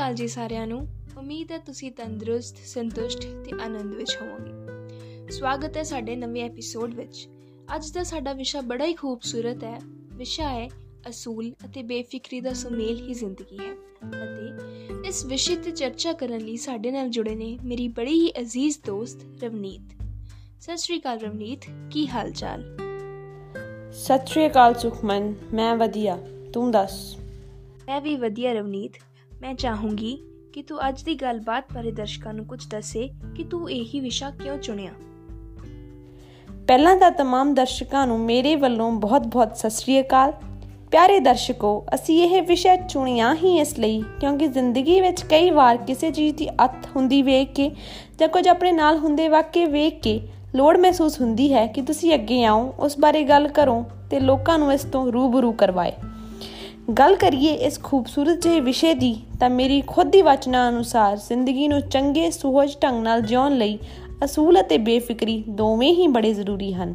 ਅਕਾਲ ਜੀ ਸਾਰਿਆਂ ਨੂੰ। ਉਮੀਦ ਹੈ ਤੁਸੀਂ ਤੰਦਰੁਸਤ ਸੰਤੁਸ਼ਟ ਤੇ ਆਨੰਦ ਵਿੱਚ ਹੋਵੋਗੇ। ਸਵਾਗਤ ਹੈ ਸਾਡੇ ਨਵੇਂ ਐਪੀਸੋਡ ਵਿੱਚ। ਅੱਜ ਦਾ ਸਾਡਾ ਵਿਸ਼ਾ ਬੜਾ ਹੀ ਖੂਬਸੂਰਤ ਹੈ। ਵਿਸ਼ਾ ਹੈ ਅਸੂਲ ਅਤੇ ਬੇਫਿਕਰੀ ਦਾ ਸੁਮੇਲ ਹੀ ਜ਼ਿੰਦਗੀ ਹੈ। ਅਤੇ ਇਸ ਵਿਸ਼ੇ ਤੇ ਚਰਚਾ ਕਰਨ ਲਈ ਸਾਡੇ ਨਾਲ ਜੁੜੇ ਨੇ ਮੇਰੀ ਬੜੀ ਹੀ ਅਜ਼ੀਜ਼ ਦੋਸਤ ਰਵਨੀਤ। ਸਤਿ ਸ਼੍ਰੀ ਅਕਾਲ ਰਵਨੀਤ ਕੀ ਹਾਲ ਚਾਲ ਸਤਿ ਸ਼੍ਰੀ ਅਕਾਲ ਸੁਖਮਨ ਮੈਂ ਵਧੀਆ। ਤੂੰ ਦੱਸ? ਮੈਂ ਵੀ ਵਧੀਆ ਰਵਨੀਤ। ਮੈਂ ਚਾਹੂੰਗੀ ਕਿ ਤੂੰ ਅੱਜ ਦੀ ਗੱਲਬਾਤ ਬਾਰੇ ਦਰਸ਼ਕਾਂ ਨੂੰ ਕੁਝ ਦੱਸੇ ਕਿ ਤੂੰ ਇਹੀ ਵਿਸ਼ਾ ਕਿਉਂ ਚੁਣਿਆ ਪਹਿਲਾਂ ਤਾਂ तमाम ਦਰਸ਼ਕਾਂ ਨੂੰ ਮੇਰੇ ਵੱਲੋਂ ਬਹੁਤ-ਬਹੁਤ ਸਤਿ ਸ਼੍ਰੀ ਅਕਾਲ ਪਿਆਰੇ ਦਰਸ਼ਕੋ ਅਸੀਂ ਇਹ ਵਿਸ਼ਾ ਚੁਣਿਆ ਹੀ ਇਸ ਲਈ ਕਿਉਂਕਿ ਜ਼ਿੰਦਗੀ ਵਿੱਚ ਕਈ ਵਾਰ ਕਿਸੇ ਚੀਜ਼ ਦੀ ਅਤ ਹੁੰਦੀ ਵੇਖ ਕੇ ਜਾਂ ਕੁਝ ਆਪਣੇ ਨਾਲ ਹੁੰਦੇ ਵਾਕੇ ਵੇਖ ਕੇ ਲੋੜ ਮਹਿਸੂਸ ਹੁੰਦੀ ਹੈ ਕਿ ਤੁਸੀਂ ਅੱਗੇ ਆਓ ਉਸ ਬਾਰੇ ਗੱਲ ਕਰੋ ਤੇ ਲੋਕਾਂ ਨੂੰ ਇਸ ਤੋਂ ਰੂਬਰੂ ਕਰਵਾਏ ਗੱਲ ਕਰੀਏ ਇਸ ਖੂਬਸੂਰਤ ਜਿਹੇ ਵਿਸ਼ੇ ਦੀ, ਤਾਂ ਮੇਰੀ ਖੁਦ ਦੀ ਵਚਨਾ ਅਨੁਸਾਰ ਜ਼ਿੰਦਗੀ ਨੂੰ ਚੰਗੇ, ਸੁਹਜ ਢੰਗ ਨਾਲ ਜਿਉਣ ਲਈ ਅਸੂਲ ਅਤੇ ਬੇਫਿਕਰੀ ਦੋਵੇਂ ਹੀ ਬੜੇ ਜ਼ਰੂਰੀ ਹਨ।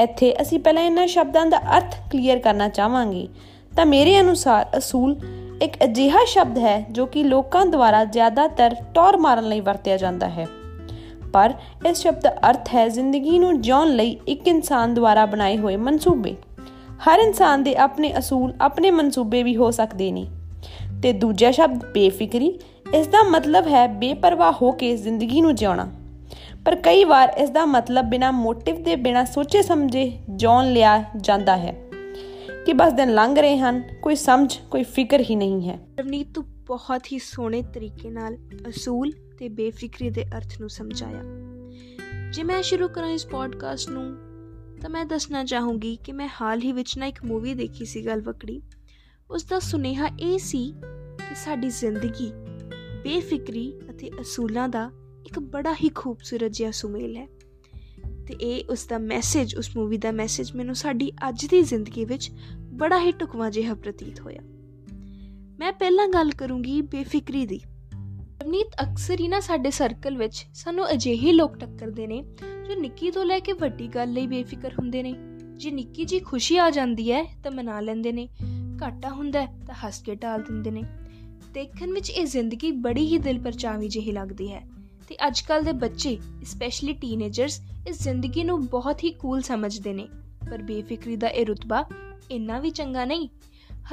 ਇੱਥੇ ਅਸੀਂ ਪਹਿਲਾਂ ਇਹਨਾਂ ਸ਼ਬਦਾਂ ਦਾ ਅਰਥ ਕਲੀਅਰ ਕਰਨਾ ਚਾਹਾਂਗੇ। ਤਾਂ ਮੇਰੇ ਅਨੁਸਾਰ ਅਸੂਲ ਇੱਕ ਅਜਿਹਾ ਸ਼ਬਦ ਹੈ ਜੋ ਕਿ ਲੋਕਾਂ ਦੁਆਰਾ ਜ਼ਿਆਦਾਤਰ ਟੌਰ ਮਾਰਨ ਲਈ ਵਰਤਿਆ ਜਾਂਦਾ ਹੈ। ਪਰ ਇਸ ਸ਼ਬਦ ਦਾ ਅਰਥ ਹੈ ਜ਼ਿੰਦਗੀ ਨੂੰ ਜਿਉਣ ਲਈ ਇੱਕ ਇਨਸਾਨ ਦੁਆਰਾ ਬਣਾਏ ਹੋਏ ਮਨਸੂਬੇ। ਹਰ ਇਨਸਾਨ ਦੇ ਆਪਣੇ ਅਸੂਲ, ਆਪਣੇ ਮਨਸੂਬੇ ਵੀ ਹੋ ਸਕਦੇ ਨੇ। ਤੇ ਦੂਜਾ ਸ਼ਬਦ, ਬੇਫਿਕਰੀ ਇਸ ਦਾ ਮਤਲਬ ਹੈ ਬੇਪਰਵਾਹ ਹੋ ਕੇ ਜ਼ਿੰਦਗੀ ਨੂੰ ਜਿਉਣਾ। ਪਰ ਕਈ ਵਾਰ ਇਸ ਦਾ ਮਤਲਬ ਬਿਨਾ ਮੋਟਿਵ ਦੇ, ਬਿਨਾ ਸੋਚੇ ਸਮਝੇ ਜੌਨ ਲਿਆ ਜਾਂਦਾ ਹੈ। ਕਿ ਬਸ ਦਿਨ ਲੰਘ ਰਹੇ ਹਨ, ਕੋਈ ਸਮਝ, ਕੋਈ ਫਿਕਰ ਹੀ ਨਹੀਂ ਹੈ। ਰਵਨੀਤ, ਤੂੰ ਬਹੁਤ ਹੀ ਸੋਹਣੇ ਤਰੀਕੇ ਨਾਲ ਅਸੂਲ ਤੇ ਬੇਫਿਕਰੀ ਦੇ ਅਰਥ ਨੂੰ ਸਮਝਾਇਆ। ਜੇ ਮੈਂ ਸ਼ੁਰੂ ਕਰਾਂ ਇਸ ਪੋਡਕਾਸਟ ਨੂੰ ਤਾਂ ਮੈਂ ਦੱਸਣਾ ਚਾਹੂੰਗੀ ਕਿ ਮੈਂ ਹਾਲ ਹੀ ਵਿੱਚ ਨਾ ਇੱਕ ਮੂਵੀ ਦੇਖੀ ਸੀ ਗਲਵਕੜੀ ਉਸ ਦਾ ਸੁਨੇਹਾ ਇਹ ਸੀ ਕਿ ਸਾਡੀ ਜ਼ਿੰਦਗੀ ਬੇਫਿਕਰੀ ਅਤੇ ਅਸੂਲਾਂ ਦਾ ਇੱਕ ਬੜਾ ਹੀ ਖੂਬਸੂਰਤ ਜਿਹਾ ਸੁਮੇਲ ਹੈ। ਤੇ ਇਹ ਉਸ ਦਾ ਮੈਸੇਜ ਉਸ ਮੂਵੀ ਦਾ ਮੈਸੇਜ ਮੈਨੂੰ ਸਾਡੀ ਅੱਜ ਦੀ ਜ਼ਿੰਦਗੀ ਵਿੱਚ ਬੜਾ ਹੀ ਟੁਕਵਾ ਜਿਹਾ ਪ੍ਰਤੀਤ ਹੋਇਆ। ਮੈਂ ਪਹਿਲਾਂ ਗੱਲ ਕਰੂੰਗੀ ਬੇਫਿਕਰੀ ਦੀ। ਰਵਨੀਤ ਅਕਸਰ ਹੀ ਨਾ ਸਾਡੇ ਸਰਕਲ ਵਿੱਚ ਸਾਨੂੰ ਅਜਿਹੇ ਲੋਕ ਟੱਕਰਦੇ ਨੇ ਜੋ ਨਿੱਕੀ ਤੋਂ ਲੈ ਕੇ ਵੱਡੀ ਗੱਲ ਲਈ ਬੇਫਿਕਰ ਹੁੰਦੇ ਨੇ। ਜੇ ਨਿੱਕੀ ਜੀ ਖੁਸ਼ੀ ਆ ਜਾਂਦੀ ਹੈ, ਤਾਂ ਮਨਾ ਲੈਂਦੇ ਨੇ। ਘਾਟਾ ਹੁੰਦਾ ਤਾਂ ਹੱਸ ਕੇ ਟਾਲ ਦਿੰਦੇ ਨੇ। ਦੇਖਣ ਵਿੱਚ ਇਹ ਜ਼ਿੰਦਗੀ ਬੜੀ ਹੀ ਦਿਲ ਪਰਚਾਵੀ ਜਿਹੀ ਲੱਗਦੀ ਹੈ। ਤੇ ਅੱਜ ਕੱਲ ਦੇ ਬੱਚੇ ਸਪੈਸ਼ਲੀ ਟੀਨੇਜਰਸ ਇਸ ਜ਼ਿੰਦਗੀ ਨੂੰ ਬਹੁਤ ਹੀ ਕੂਲ ਸਮਝਦੇ ਨੇ। ਪਰ ਬੇਫਿਕਰੀ ਦਾ ਇਹ ਰੁਤਬਾ ਇੰਨਾ ਵੀ ਚੰਗਾ ਨਹੀਂ।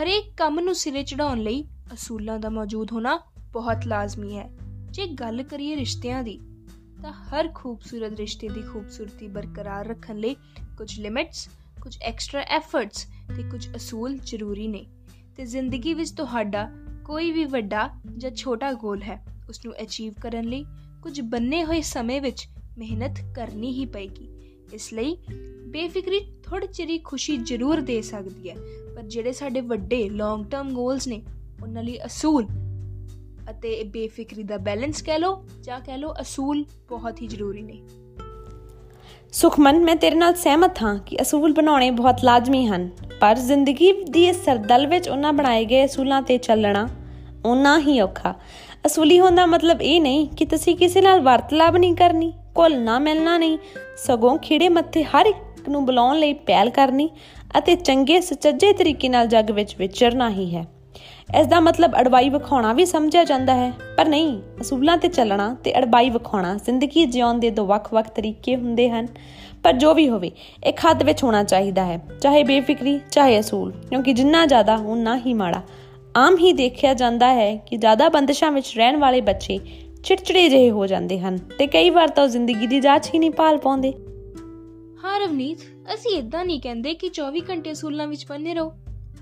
ਹਰੇਕ ਕੰਮ ਨੂੰ ਸਿਰੇ ਚੜਾਉਣ ਲਈ ਅਸੂਲਾਂ ਦਾ ਮੌਜੂਦ ਹੋਣਾ ਬਹੁਤ ਲਾਜ਼ਮੀ ਹੈ। ਜੇ ਗੱਲ ਕਰੀਏ ਰਿਸ਼ਤਿਆਂ ਦੀ ਤਾਂ ਹਰ ਖੂਬਸੂਰਤ ਰਿਸ਼ਤੇ ਦੀ ਖੂਬਸੂਰਤੀ ਬਰਕਰਾਰ ਰੱਖਣ ਲਈ ਕੁਝ ਲਿਮਿਟਸ ਕੁਝ ਐਕਸਟਰਾ ਐਫਰਟਸ ਤੇ ਕੁਝ ਅਸੂਲ ਜ਼ਰੂਰੀ ਨੇ। ਤੇ ਜ਼ਿੰਦਗੀ ਵਿੱਚ ਤੁਹਾਡਾ ਕੋਈ ਵੀ ਵੱਡਾ ਜਾਂ ਛੋਟਾ ਗੋਲ ਹੈ ਉਸ ਨੂੰ ਅਚੀਵ ਕਰਨ ਲਈ ਕੁਝ ਬੰਨੇ ਹੋਏ ਸਮੇਂ ਵਿੱਚ ਮਿਹਨਤ ਕਰਨੀ ਹੀ ਪਏਗੀ। ਇਸ ਲਈ ਬੇਫਿਕਰੀ ਥੋੜੀ ਚਿਰੀ ਖੁਸ਼ੀ ਜ਼ਰੂਰ ਦੇ ਸਕਦੀ ਹੈ, ਪਰ ਜਿਹੜੇ ਸਾਡੇ ਵੱਡੇ ਲੌਂਗ ਟਰਮ ਗੋਲਸ ਨੇ, ਉਹਨਾਂ ਲਈ ਅਸੂਲ ਅਤੇ ਬੇਫਿਕਰੀ ਦਾ ਬੈਲੈਂਸ ਕਹਿ ਲਓ ਜਾਂ ਕਹਿ ਲਓ ਅਸੂਲ ਬਹੁਤ ਹੀ ਜ਼ਰੂਰੀ ਨੇ। ਸੁਖਮਨ, ਮੈਂ ਤੇਰੇ ਨਾਲ ਸਹਿਮਤ ਹਾਂ ਕਿ ਅਸੂਲ ਬਣਾਉਣੇ ਬਹੁਤ ਲਾਜ਼ਮੀ ਹਨ, ਪਰ ਜ਼ਿੰਦਗੀ ਦੀ ਇਸ ਸਰਦਲ ਵਿੱਚ ਉਹਨਾਂ ਬਣਾਏ ਗਏ ਅਸੂਲਾਂ ਤੇ ਚੱਲਣਾ ਉਹਨਾਂ ਹੀ ਔਖਾ। ਅਸੂਲੀ ਹੋਣ ਦਾ ਮਤਲਬ ਇਹ ਨਹੀਂ ਕਿ ਤੁਸੀਂ ਕਿਸੇ ਨਾਲ ਵਰਤਲਾਬ ਨਹੀਂ ਕਰਨੀ ਨਾ ਮਿਲਣਾ ਨਹੀਂ, ਸਗੋਂ ਖਿੜੇ ਮੱਥੇ ਹਰ ਇੱਕ ਨੂੰ ਬੁਲਾਉਣ ਲਈ ਪਹਿਲ ਕਰਨੀ ਅਤੇ ਚੰਗੇ ਸੁਚੱਜੇ ਤਰੀਕੇ ਨਾਲ ਜੱਗ ਵਿੱਚ ਵਿਚਰਨਾ ਹੀ ਹੈ। ਇਸ ਦਾ ਮਤਲਬ ਅੜਬਾਈ ਵਿਖਾਉਣਾ ਵੀ ਸਮਝਿਆ ਜਾਂਦਾ ਹੈ। ਪਰ ਨਹੀਂ, ਅਸੂਲਾਂ ਤੇ ਚੱਲਣਾ ਤੇ ਅੜਬਾਈ ਵਿਖਾਉਣਾ ਜ਼ਿੰਦਗੀ ਜਿਉਣ ਦੇ ਦੋ ਵੱਖ-ਵੱਖ ਤਰੀਕੇ ਹੁੰਦੇ ਹਨ। ਪਰ ਜੋ ਵੀ ਹੋਵੇ ਇੱਕ ਹੱਦ ਵਿੱਚ ਹੋਣਾ ਚਾਹੀਦਾ ਹੈ, ਚਾਹੇ ਬੇਫਿਕਰੀ, ਚਾਹੇ ਅਸੂਲ, ਕਿਉਂਕਿ ਜਿੰਨਾ ਜ਼ਿਆਦਾ ਉਨਾ ਹੀ ਮਾੜਾ। ਆਮ ਹੀ ਦੇਖਿਆ ਜਾਂਦਾ ਹੈ ਕਿ ਜ਼ਿਆਦਾ ਬੰਦਸ਼ਾਂ ਵਿੱਚ ਰਹਿਣ ਵਾਲੇ ਬੱਚੇ ਚਿੜਚਿੜੇ ਜਿਹੇ ਹੋ ਜਾਂਦੇ ਹਨ ਤੇ ਕਈ ਵਾਰ ਤਾਂ ਜ਼ਿੰਦਗੀ ਦੀ ਜਾਂਚ ਹੀ ਨਹੀਂ ਪਾਲ ਪਾਉਂਦੇ। ਹਾਂ ਰਵਨੀਤ, ਅਸੀਂ ਇਦਾਂ ਨਹੀਂ ਕਹਿੰਦੇ ਕਿ 24 ਘੰਟੇ ਅਸੂਲਾਂ ਵਿੱਚ ਬੰਨੇ ਰਹੋ।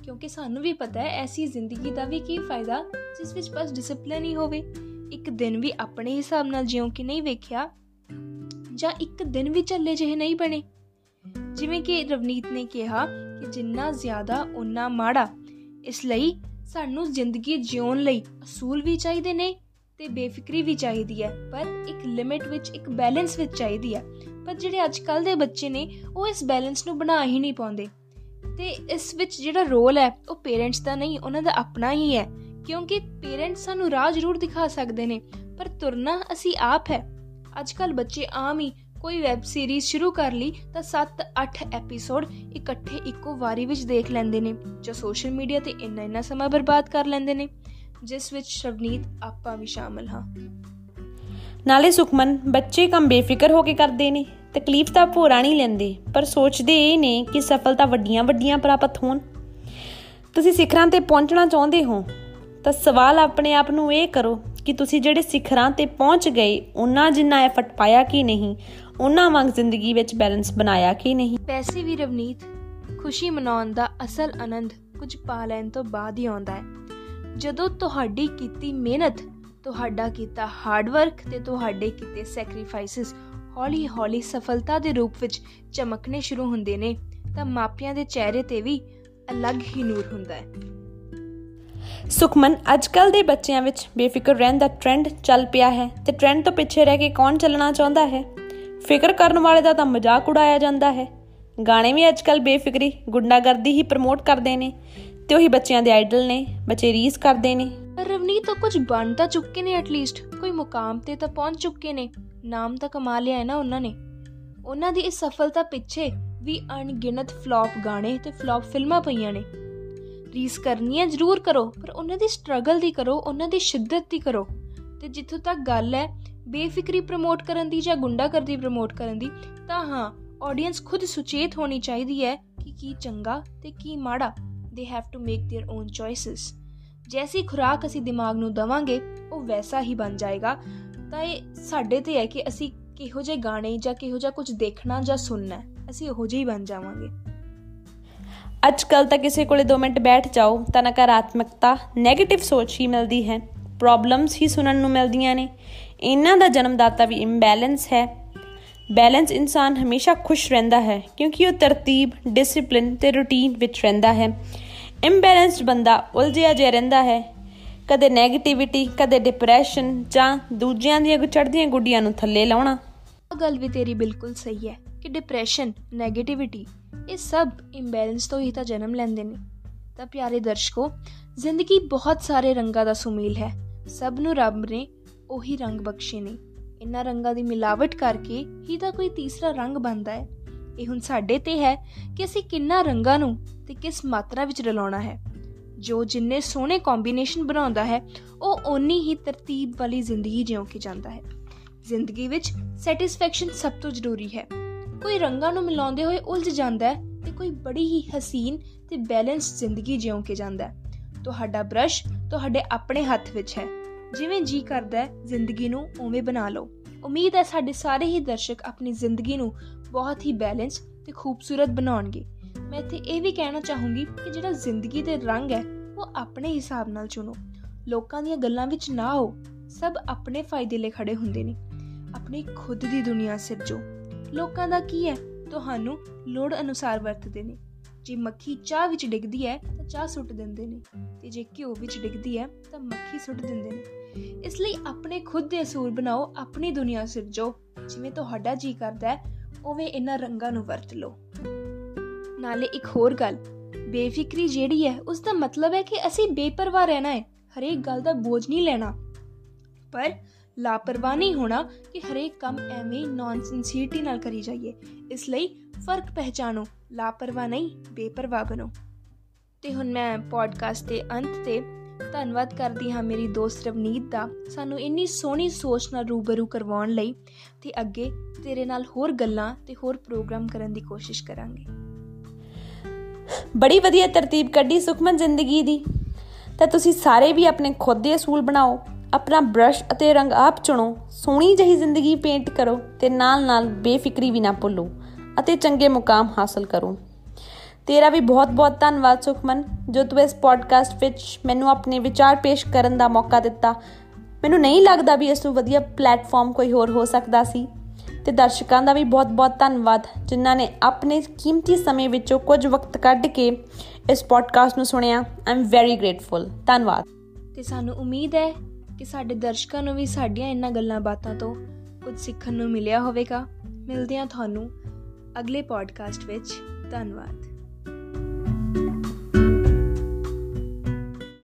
ਕਿਉਂਕਿ ਸਾਨੂੰ ਵੀ ਪਤਾ ਹੈ, ਐਸੀ ਜ਼ਿੰਦਗੀ ਦਾ ਵੀ ਕੀ ਫਾਇਦਾ, ਜਿਸ ਵਿੱਚ ਬਸ ਡਿਸਪਲਿਨ ਹੀ ਹੋਵੇ। ਇੱਕ ਦਿਨ ਵੀ ਆਪਣੇ ਹਿਸਾਬ ਨਾਲ ਜਿਉਂ ਕਿ ਨਹੀਂ ਵੇਖਿਆ, ਜਾਂ ਇੱਕ ਦਿਨ ਵੀ ਚੱਲੇ ਜਿਹੇ ਨਹੀਂ ਬਣੇ। ਜਿਵੇਂ ਕਿ ਰਵਨੀਤ ਨੇ ਕਿਹਾ ਕਿ ਜਿੰਨਾ ਜ਼ਿਆਦਾ ਉਨਾ ਮਾੜਾ। ਇਸ ਲਈ ਸਾਨੂੰ ਜ਼ਿੰਦਗੀ ਜਿਉਣ ਲਈ ਅਸੂਲ ਵੀ ਚਾਹੀਦੇ ਨੇ ਤੇ ਬੇਫਿਕਰੀ ਵੀ ਚਾਹੀਦੀ ਹੈ। ਪਰ ਇੱਕ ਲਿਮਿਟ ਵਿੱਚ, ਇੱਕ ਬੈਲੈਂਸ ਵਿੱਚ ਚਾਹੀਦੀ ਹੈ। ਪਰ ਜਿਹੜੇ ਅੱਜ ਕੱਲ ਦੇ ਬੱਚੇ ਨੇ, ਉਹ ਇਸ ਬੈਲੈਂਸ ਨੂੰ ਬਣਾ ਹੀ ਨਹੀਂ ਪਾਉਂਦੇ। ਤੇ ਇਸ ਵਿੱਚ ਜਿਹੜਾ ਰੋਲ ਹੈ, ਉਹ ਪੇਰੈਂਟਸ ਦਾ ਨਹੀਂ, ਉਹਨਾਂ ਦਾ ਆਪਣਾ ਹੀ ਹੈ। ਕਿਉਂਕਿ ਪੇਰੈਂਟਸ ਸਾਨੂੰ ਰਾਹ ਜ਼ਰੂਰ ਦਿਖਾ ਸਕਦੇ ਨੇ, ਪਰ ਤੁਰਨਾ ਅਸੀਂ ਆਪ ਹੈ। ਅੱਜ ਕੱਲ ਬੱਚੇ ਆਮ ਹੀ ਕੋਈ ਵੈਬ ਸੀਰੀਜ਼ ਸ਼ੁਰੂ ਕਰ ਲਈ, ਤਾਂ 7-8 ਐਪੀਸੋਡ ਇਕੱਠੇ ਇੱਕੋ ਵਾਰੀ ਵਿੱਚ ਦੇਖ ਲੈਂਦੇ ਨੇ, ਜਾਂ ਸੋਸ਼ਲ ਮੀਡੀਆ ਤੇ ਇੰਨਾ ਇੰਨਾ ਸਮਾਂ ਬਰਬਾਦ ਕਰ ਲੈਂਦੇ ਨੇ, ਜਿਸ ਵਿੱਚ ਸ਼ਰਵਨੀਤ ਆਪਾਂ ਵੀ ਸ਼ਾਮਲ ਹਾਂ। ਨਾਲੇ ਸੁਖਮਨ, ਬੱਚੇ ਕੰਮ ਬੇਫਿਕਰ ਹੋ ਕੇ ਕਰਦੇ ਨੇ। ਤਕਲੀਫ ਤਾਂ ਭੋਰਾ ਨਹੀਂ ਲੈਂਦੇ, ਪਰ ਸੋਚਦੇ ਇਹ ਨੇ ਕਿ ਸਫਲਤਾ ਵੱਡੀਆਂ ਵੱਡੀਆਂ ਪ੍ਰਾਪਤ ਹੋਣ। ਤੁਸੀਂ ਸਿਖਰਾਂ ਤੇ ਪਹੁੰਚਣਾ ਚਾਹੁੰਦੇ ਹੋ, ਤਾਂ ਸਵਾਲ ਆਪਣੇ ਆਪ ਨੂੰ ਇਹ ਕਰੋ ਕਿ ਤੁਸੀਂ ਜਿਹੜੇ ਸਿਖਰਾਂ ਤੇ ਪਹੁੰਚ ਗਏ, ਉਹਨਾਂ ਜਿੰਨਾ ਐਫਰਟ ਪਾਇਆ ਕਿ ਨਹੀਂ, ਉਹਨਾਂ ਵਾਂਗ ਜ਼ਿੰਦਗੀ ਵਿੱਚ ਬੈਲੈਂਸ ਬਣਾਇਆ ਕਿ ਨਹੀਂ। ਪੈਸੇ ਵੀ ਰਵਨੀਤ, ਖੁਸ਼ੀ ਮਨਾਉਣ ਦਾ ਅਸਲ ਆਨੰਦ ਕੁਝ ਪਾ ਲੈਣ ਤੋਂ ਬਾਅਦ ਹੀ ਆਉਂਦਾ ਹੈ। ਜਦੋਂ ਤੁਹਾਡੀ ਕੀਤੀ ਮਿਹਨਤ, ਤੁਹਾਡਾ ਕੀਤਾ ਹਾਰਡ ਵਰਕ ਤੇ ਤੁਹਾਡੇ ਕੀਤੇ ਸੈਕਰੀਫਾਈਸਸ ਹੌਲੀ-ਹੌਲੀ ਸਫਲਤਾ ਦੇ ਰੂਪ ਵਿੱਚ ਚਮਕਣੇ ਸ਼ੁਰੂ ਹੁੰਦੇ ਨੇ ਤਾਂ ਮਾਪਿਆਂ ਦੇ ਚਿਹਰੇ ਤੇ ਵੀ ਅਲੱਗ ਹੀ ਨੂਰ ਹੁੰਦਾ ਹੈ। ਸੁਖਮਨ ਅੱਜਕੱਲ ਦੇ ਬੱਚਿਆਂ ਵਿੱਚ ਬੇਫਿਕਰ ਰਹਿਣ ਦਾ ਟ੍ਰੈਂਡ ਚੱਲ ਪਿਆ ਹੈ ਤੇ ਟ੍ਰੈਂਡ ਤੋਂ ਪਿੱਛੇ ਰਹਿ ਕੇ ਕੌਣ ਚੱਲਣਾ ਚਾਹੁੰਦਾ ਹੈ? ਫਿਕਰ ਕਰਨ ਵਾਲੇ ਦਾ ਤਾਂ ਮਜ਼ਾਕ ਉਡਾਇਆ ਜਾਂਦਾ ਹੈ। ਗਾਣੇ ਵੀ ਅੱਜਕੱਲ ਬੇਫਿਕਰੀ ਗੁੰਡਾਗਰਦੀ ਹੀ ਪ੍ਰਮੋਟ ਕਰਦੇ ਨੇ ਤੇ ਉਹੀ ਬੱਚਿਆਂ ਦੇ ਆਈਡਲ ਨੇ ਬੱਚੇ ਰੀਸ ਕਰਦੇ ਨੇ। ਰਵਨੀਤ ਤਾਂ ਕੁਝ ਬਣ ਤਾਂ ਚੁੱਕੇ ਨੇ ਐਟਲੀਸਟ ਕੋਈ ਮੁਕਾਮ ਤੇ ਤਾਂ ਪਹੁੰਚ ਚੁੱਕੇ ਨੇ। ਨਾਮ ਤਾਂ ਕਮਾ ਲਿਆ ਹੈ ਨਾ ਉਹਨਾਂ ਨੇ। ਉਹਨਾਂ ਦੀ ਇਸ ਸਫਲਤਾ ਪਿੱਛੇ ਵੀ ਅਣਗਿਣਤ ਫਲॉप ਗਾਣੇ ਤੇ ਫਲॉप ਫਿਲਮਾਂ ਪਈਆਂ ਨੇ। ਰੀਸ ਕਰਨੀ ਹੈ ਜ਼ਰੂਰ ਕਰੋ, ਪਰ ਉਹਨਾਂ ਦੀ ਸਟਰਗਲ ਦੀ ਕਰੋ, ਉਹਨਾਂ ਦੀ ਸ਼ਿੱਦਤ ਦੀ ਕਰੋ। ਤੇ ਜਿੱਥੋਂ ਤੱਕ ਗੱਲ ਹੈ ਬੇਫਿਕਰੀ ਪ੍ਰਮੋਟ ਕਰਨ ਦੀ ਜਾਂ ਗੁੰਡਾਗਰਦੀ ਪ੍ਰਮੋਟ ਕਰਨ ਦੀ, ਤਾਂ ਹਾਂ ਆਡੀਅנס ਖੁਦ ਸੁਚੇਤ ਹੋਣੀ ਚਾਹੀਦੀ ਹੈ ਕਿ ਕੀ ਚੰਗਾ ਤੇ ਕੀ ਮਾੜਾ। They have to make their own choices ਜੈਸੀ ਖੁਰਾਕ ਅਸੀਂ ਦਿਮਾਗ ਨੂੰ ਦਵਾਂਗੇ, ਉਹ ਵੈਸਾ ਹੀ ਬਣ ਜਾਏਗਾ। ਤਾਂ ਇਹ ਸਾਡੇ ਤੇ ਹੈ ਕਿ ਅਸੀਂ ਕਿਹੋ ਜਿਹੇ ਗਾਣੇ ਜਾਂ ਕਿਹੋ ਜਿਹਾ ਕੁਝ ਦੇਖਣਾ ਜਾਂ ਸੁਣਨਾ ਅਸੀਂ ਉਹੋ ਜਿਹੇ ਹੀ ਬਣ ਜਾਵਾਂਗੇ। ਅੱਜ ਕੱਲ ਤਾਂ ਕਿਸੇ ਕੋਲੇ 2 ਮਿੰਟ ਬੈਠ ਜਾਓ ਤਾਂ ਨਕਾਰਾਤਮਕਤਾ 네ਗੇਟਿਵ ਸੋਚ ਹੀ ਮਿਲਦੀ ਹੈ। ਪ੍ਰੋਬਲਮਸ ਹੀ ਸੁਣਨ ਨੂੰ ਮਿਲਦੀਆਂ ਨੇ। ਇਹਨਾਂ ਦਾ ਜਨਮਦਾਤਾ ਵੀ ਇੰਬੈਲੈਂਸ ਹੈ। ਬੈਲੈਂਸ ਇਨਸਾਨ ਹਮੇਸ਼ਾ ਖੁਸ਼ ਰਹਿੰਦਾ ਹੈ ਕਿਉਂਕਿ ਉਹ ਤਰਤੀਬ ਡਿਸਪਲਿਨ ਤੇ ਰੂਟੀਨ ਵਿੱਚ ਰਹਿੰਦਾ ਹੈ। ਇੰਬੈਲੈਂਸਡ ਬੰਦਾ ਉਲਝਿਆ ਜਿਹਾ ਰਹਿੰਦਾ ਹੈ। ਕਦੇ 네ਗੇਟਿਵਿਟੀ ਕਦੇ ਡਿਪਰੈਸ਼ਨ ਜਾਂ ਦੂਜਿਆਂ ਦੀਆਂ ਚੜ੍ਹਦੀਆਂ ਗੁੱਡੀਆਂ ਨੂੰ ਥੱਲੇ ਲਾਉਣਾ। ਇਹ ਗੱਲ ਵੀ ਤੇਰੀ ਬਿਲਕੁਲ ਸਹੀ ਹੈ ਕਿ ਡਿਪਰੈਸ਼ਨ 네ਗੇਟਿਵਿਟੀ ਇਹ ਸਭ ਇੰਬੈਲੈਂਸ ਤੋਂ ਹੀ ਤਾਂ ਜਨਮ ਲੈਂਦੇ ਨੇ। ਤਾਂ ਪਿਆਰੇ ਦਰਸ਼ਕੋ, ਜ਼ਿੰਦਗੀ ਬਹੁਤ ਸਾਰੇ ਰੰਗਾਂ ਦਾ ਸੁਮੇਲ ਹੈ। ਸਭ ਨੂੰ ਰੱਬ ਨੇ ਉਹੀ ਰੰਗ ਬਖਸ਼ੇ ਨੇ। ਇਨ੍ਹਾਂ ਰੰਗਾਂ ਦੀ ਮਿਲਾਵਟ ਕਰਕੇ ਹੀ ਤਾਂ ਕੋਈ ਤੀਸਰਾ ਰੰਗ ਬਣਦਾ ਹੈ। ਇਹ ਹੁਣ ਸਾਡੇ ਤੇ ਹੈ ਕਿ ਅਸੀਂ ਕਿੰਨਾ ਰੰਗਾਂ ਨੂੰ ਤੇ ਕਿਸ ਮਾਤਰਾ ਵਿੱਚ ਰਲਾਉਣਾ ਹੈ। ਜੋ ਜਿੰਨੇ ਸੋਹਣੇ ਕੰਬੀਨੇਸ਼ਨ ਬਣਾਉਂਦਾ ਹੈ, ਉਹ ਓਨੀ ਹੀ ਤਰਤੀਬ ਵਾਲੀ ਜ਼ਿੰਦਗੀ ਜਿਉਂ ਕੇ ਜਾਂਦਾ ਹੈ। ਜ਼ਿੰਦਗੀ ਵਿੱਚ ਸੈਟੀਸਫੈਕਸ਼ਨ ਸਭ ਤੋਂ ਜ਼ਰੂਰੀ ਹੈ। ਕੋਈ ਰੰਗਾਂ ਨੂੰ ਮਿਲਾਉਂਦੇ ਹੋਏ ਉਲਝ ਜਾਂਦਾ ਹੈ ਤੇ ਕੋਈ ਬੜੀ ਹੀ ਹਸੀਨ ਤੇ ਬੈਲੈਂਸ ਜ਼ਿੰਦਗੀ ਜਿਉਂ ਕੇ ਜਾਂਦਾ ਹੈ। ਤੁਹਾਡਾ ਬ੍ਰਸ਼ ਤੁਹਾਡੇ ਆਪਣੇ ਹੱਥ ਵਿੱਚ ਹੈ। ਜਿਵੇਂ ਜੀ ਕਰਦਾ ਹੈ, ਜ਼ਿੰਦਗੀ ਨੂੰ ਉਵੇਂ ਬਣਾ ਲਓ। ਉਮੀਦ ਹੈ ਸਾਡੇ ਸਾਰੇ ਹੀ ਦਰਸ਼ਕ ਆਪਣੀ ਜ਼ਿੰਦਗੀ ਨੂੰ ਬਹੁਤ ਹੀ ਬੈਲੈਂਸ ਤੇ ਖੂਬਸੂਰਤ ਬਣਾਉਣਗੇ। ਮੈਂ ਇੱਥੇ ਇਹ ਵੀ ਕਹਿਣਾ ਚਾਹੂੰਗੀ ਕਿ ਜਿਹੜਾ ਜ਼ਿੰਦਗੀ ਦੇ ਰੰਗ ਹੈ, ਉਹ ਆਪਣੇ ਹਿਸਾਬ ਨਾਲ ਚੁਣੋ। ਲੋਕਾਂ ਦੀਆਂ ਗੱਲਾਂ ਵਿੱਚ ਨਾ ਆਓ। ਸਭ ਆਪਣੇ ਫਾਇਦੇ ਲਈ ਖੜੇ ਹੁੰਦੇ ਨੇ। ਆਪਣੀ ਖੁਦ ਦੀ ਦੁਨੀਆ ਸਿਰਜੋ। ਲੋਕਾਂ ਦਾ ਕੀ ਹੈ? ਤੁਹਾਨੂੰ ਲੋੜ ਅਨੁਸਾਰ ਵਰਤਦੇ ਨੇ। ਜੇ ਮੱਖੀ ਚਾਹ ਵਿੱਚ ਡਿੱਗਦੀ ਹੈ, ਤਾਂ ਚਾਹ ਸੁੱਟ ਦਿੰਦੇ ਨੇ। ਤੇ ਜੇ ਘਿਓ ਵਿੱਚ ਡਿੱਗਦੀ ਹੈ, ਤਾਂ ਮੱਖੀ ਸੁੱਟ ਦਿੰਦੇ ਨੇ। ਇਸ ਲਈ ਆਪਣੇ ਖੁਦ ਦੇ ਅਸੂਲ ਬਣਾਓ, ਆਪਣੀ ਦੁਨੀਆ ਸਿਰਜੋ। ਜਿਵੇਂ ਤੁਹਾਡਾ ਜੀ ਕਰਦਾ ਹੈ, ਉਵੇਂ ਇਹਨਾਂ ਰੰਗਾਂ ਨੂੰ ਵਰਤ ਲਓ। ਨਾਲੇ ਇੱਕ ਹੋਰ ਗੱਲ, ਬੇਫਿਕਰੀ ਜਿਹੜੀ ਹੈ ਉਸ ਦਾ ਮਤਲਬ ਹੈ ਕਿ ਅਸੀਂ ਬੇਪਰਵਾਹ ਰਹਿਣਾ ਹੈ, ਹਰੇਕ ਗੱਲ ਦਾ ਬੋਝ ਨਹੀਂ ਲੈਣਾ। ਪਰ ਲਾਪਰਵਾਹ ਨਹੀਂ ਹੋਣਾ ਕਿ ਹਰੇਕ ਕੰਮ ਐਵੇਂ ਨੌਨਸੈਂਸੀਟੀ ਨਾਲ ਕਰੀ ਜਾਈਏ। ਇਸ ਲਈ ਫ਼ਰਕ ਪਹਿਚਾਨੋ ਲਾਪਰਵਾਹ ਨਹੀਂ, ਬੇਪਰਵਾਹ ਬਣੋ। ਤੇ ਹੁਣ ਮੈਂ ਪੋਡਕਾਸਟ ਦੇ ਅੰਤ ਤੇ ਧੰਨਵਾਦ ਕਰਦੀ ਹਾਂ ਮੇਰੀ ਦੋਸਤ ਰਵਨੀਤ ਦਾ, ਸਾਨੂੰ ਇੰਨੀ ਸੋਹਣੀ ਸੋਚ ਨਾਲ ਰੂਬਰੂ ਕਰਵਾਉਣ ਲਈ ਤੇ ਅੱਗੇ ਤੇਰੇ ਨਾਲ ਹੋਰ ਗੱਲਾਂ ਤੇ ਹੋਰ ਪ੍ਰੋਗਰਾਮ ਕਰਨ ਦੀ ਕੋਸ਼ਿਸ਼ ਕਰਾਂਗੇ। ਬੜੀ ਵਧੀਆ ਤਰਤੀਬ ਕੱਢੀ ਸੁਖਮਨ ਜ਼ਿੰਦਗੀ ਦੀ। ਤਾਂ ਤੁਸੀਂ ਸਾਰੇ ਵੀ ਆਪਣੇ ਖੁਦ ਦੇ ਅਸੂਲ ਬਣਾਓ, ਆਪਣਾ ਬ੍ਰਸ਼ ਅਤੇ ਰੰਗ ਆਪ ਚੁਣੋ, ਸੋਹਣੀ ਜਹੀ ਜ਼ਿੰਦਗੀ ਪੇਂਟ ਕਰੋ ਤੇ ਨਾਲ-ਨਾਲ ਬੇਫਿਕਰੀ ਵੀ ਨਾ ਭੁੱਲੋ ਅਤੇ ਚੰਗੇ ਮੁਕਾਮ ਹਾਸਲ ਕਰੋ। ਤੇਰਾ ਵੀ ਬਹੁਤ-ਬਹੁਤ ਧੰਨਵਾਦ ਸੁਖਮਨ, ਜੋ ਤੂੰ ਇਸ ਪੋਡਕਾਸਟ ਵਿੱਚ ਮੈਨੂੰ ਆਪਣੇ ਵਿਚਾਰ ਪੇਸ਼ ਕਰਨ ਦਾ ਮੌਕਾ ਦਿੱਤਾ। ਮੈਨੂੰ ਨਹੀਂ ਲੱਗਦਾ ਵੀ ਇਸ ਤੋਂ ਵਧੀਆ ਪਲੇਟਫਾਰਮ ਕੋਈ ਹੋਰ ਹੋ ਸਕਦਾ ਸੀ। ਤੇ ਦਰਸ਼ਕਾਂ ਦਾ ਵੀ ਬਹੁਤ-ਬਹੁਤ ਧੰਨਵਾਦ, ਜਿਨ੍ਹਾਂ ਨੇ ਆਪਣੇ ਕੀਮਤੀ ਸਮੇਂ ਵਿੱਚੋਂ ਕੁਝ ਵਕਤ ਕੱਢ ਕੇ ਇਸ ਪੋਡਕਾਸਟ ਨੂੰ ਸੁਣਿਆ। ਆਮ ਵੈਰੀ ਗ੍ਰੇਟਫੁਲ ਧੰਨਵਾਦ। ਤੇ ਸਾਨੂੰ ਉਮੀਦ ਹੈ ਕਿ ਸਾਡੇ ਦਰਸ਼ਕਾਂ ਨੂੰ ਵੀ ਸਾਡੀਆਂ ਇਹਨਾਂ ਗੱਲਾਂ ਬਾਤਾਂ ਤੋਂ ਕੁਝ ਸਿੱਖਣ ਨੂੰ ਮਿਲਿਆ ਹੋਵੇਗਾ। ਮਿਲਦੇ ਹਾਂ ਤੁਹਾਨੂੰ ਅਗਲੇ ਪੋਡਕਾਸਟ ਵਿੱਚ। ਧੰਨਵਾਦ।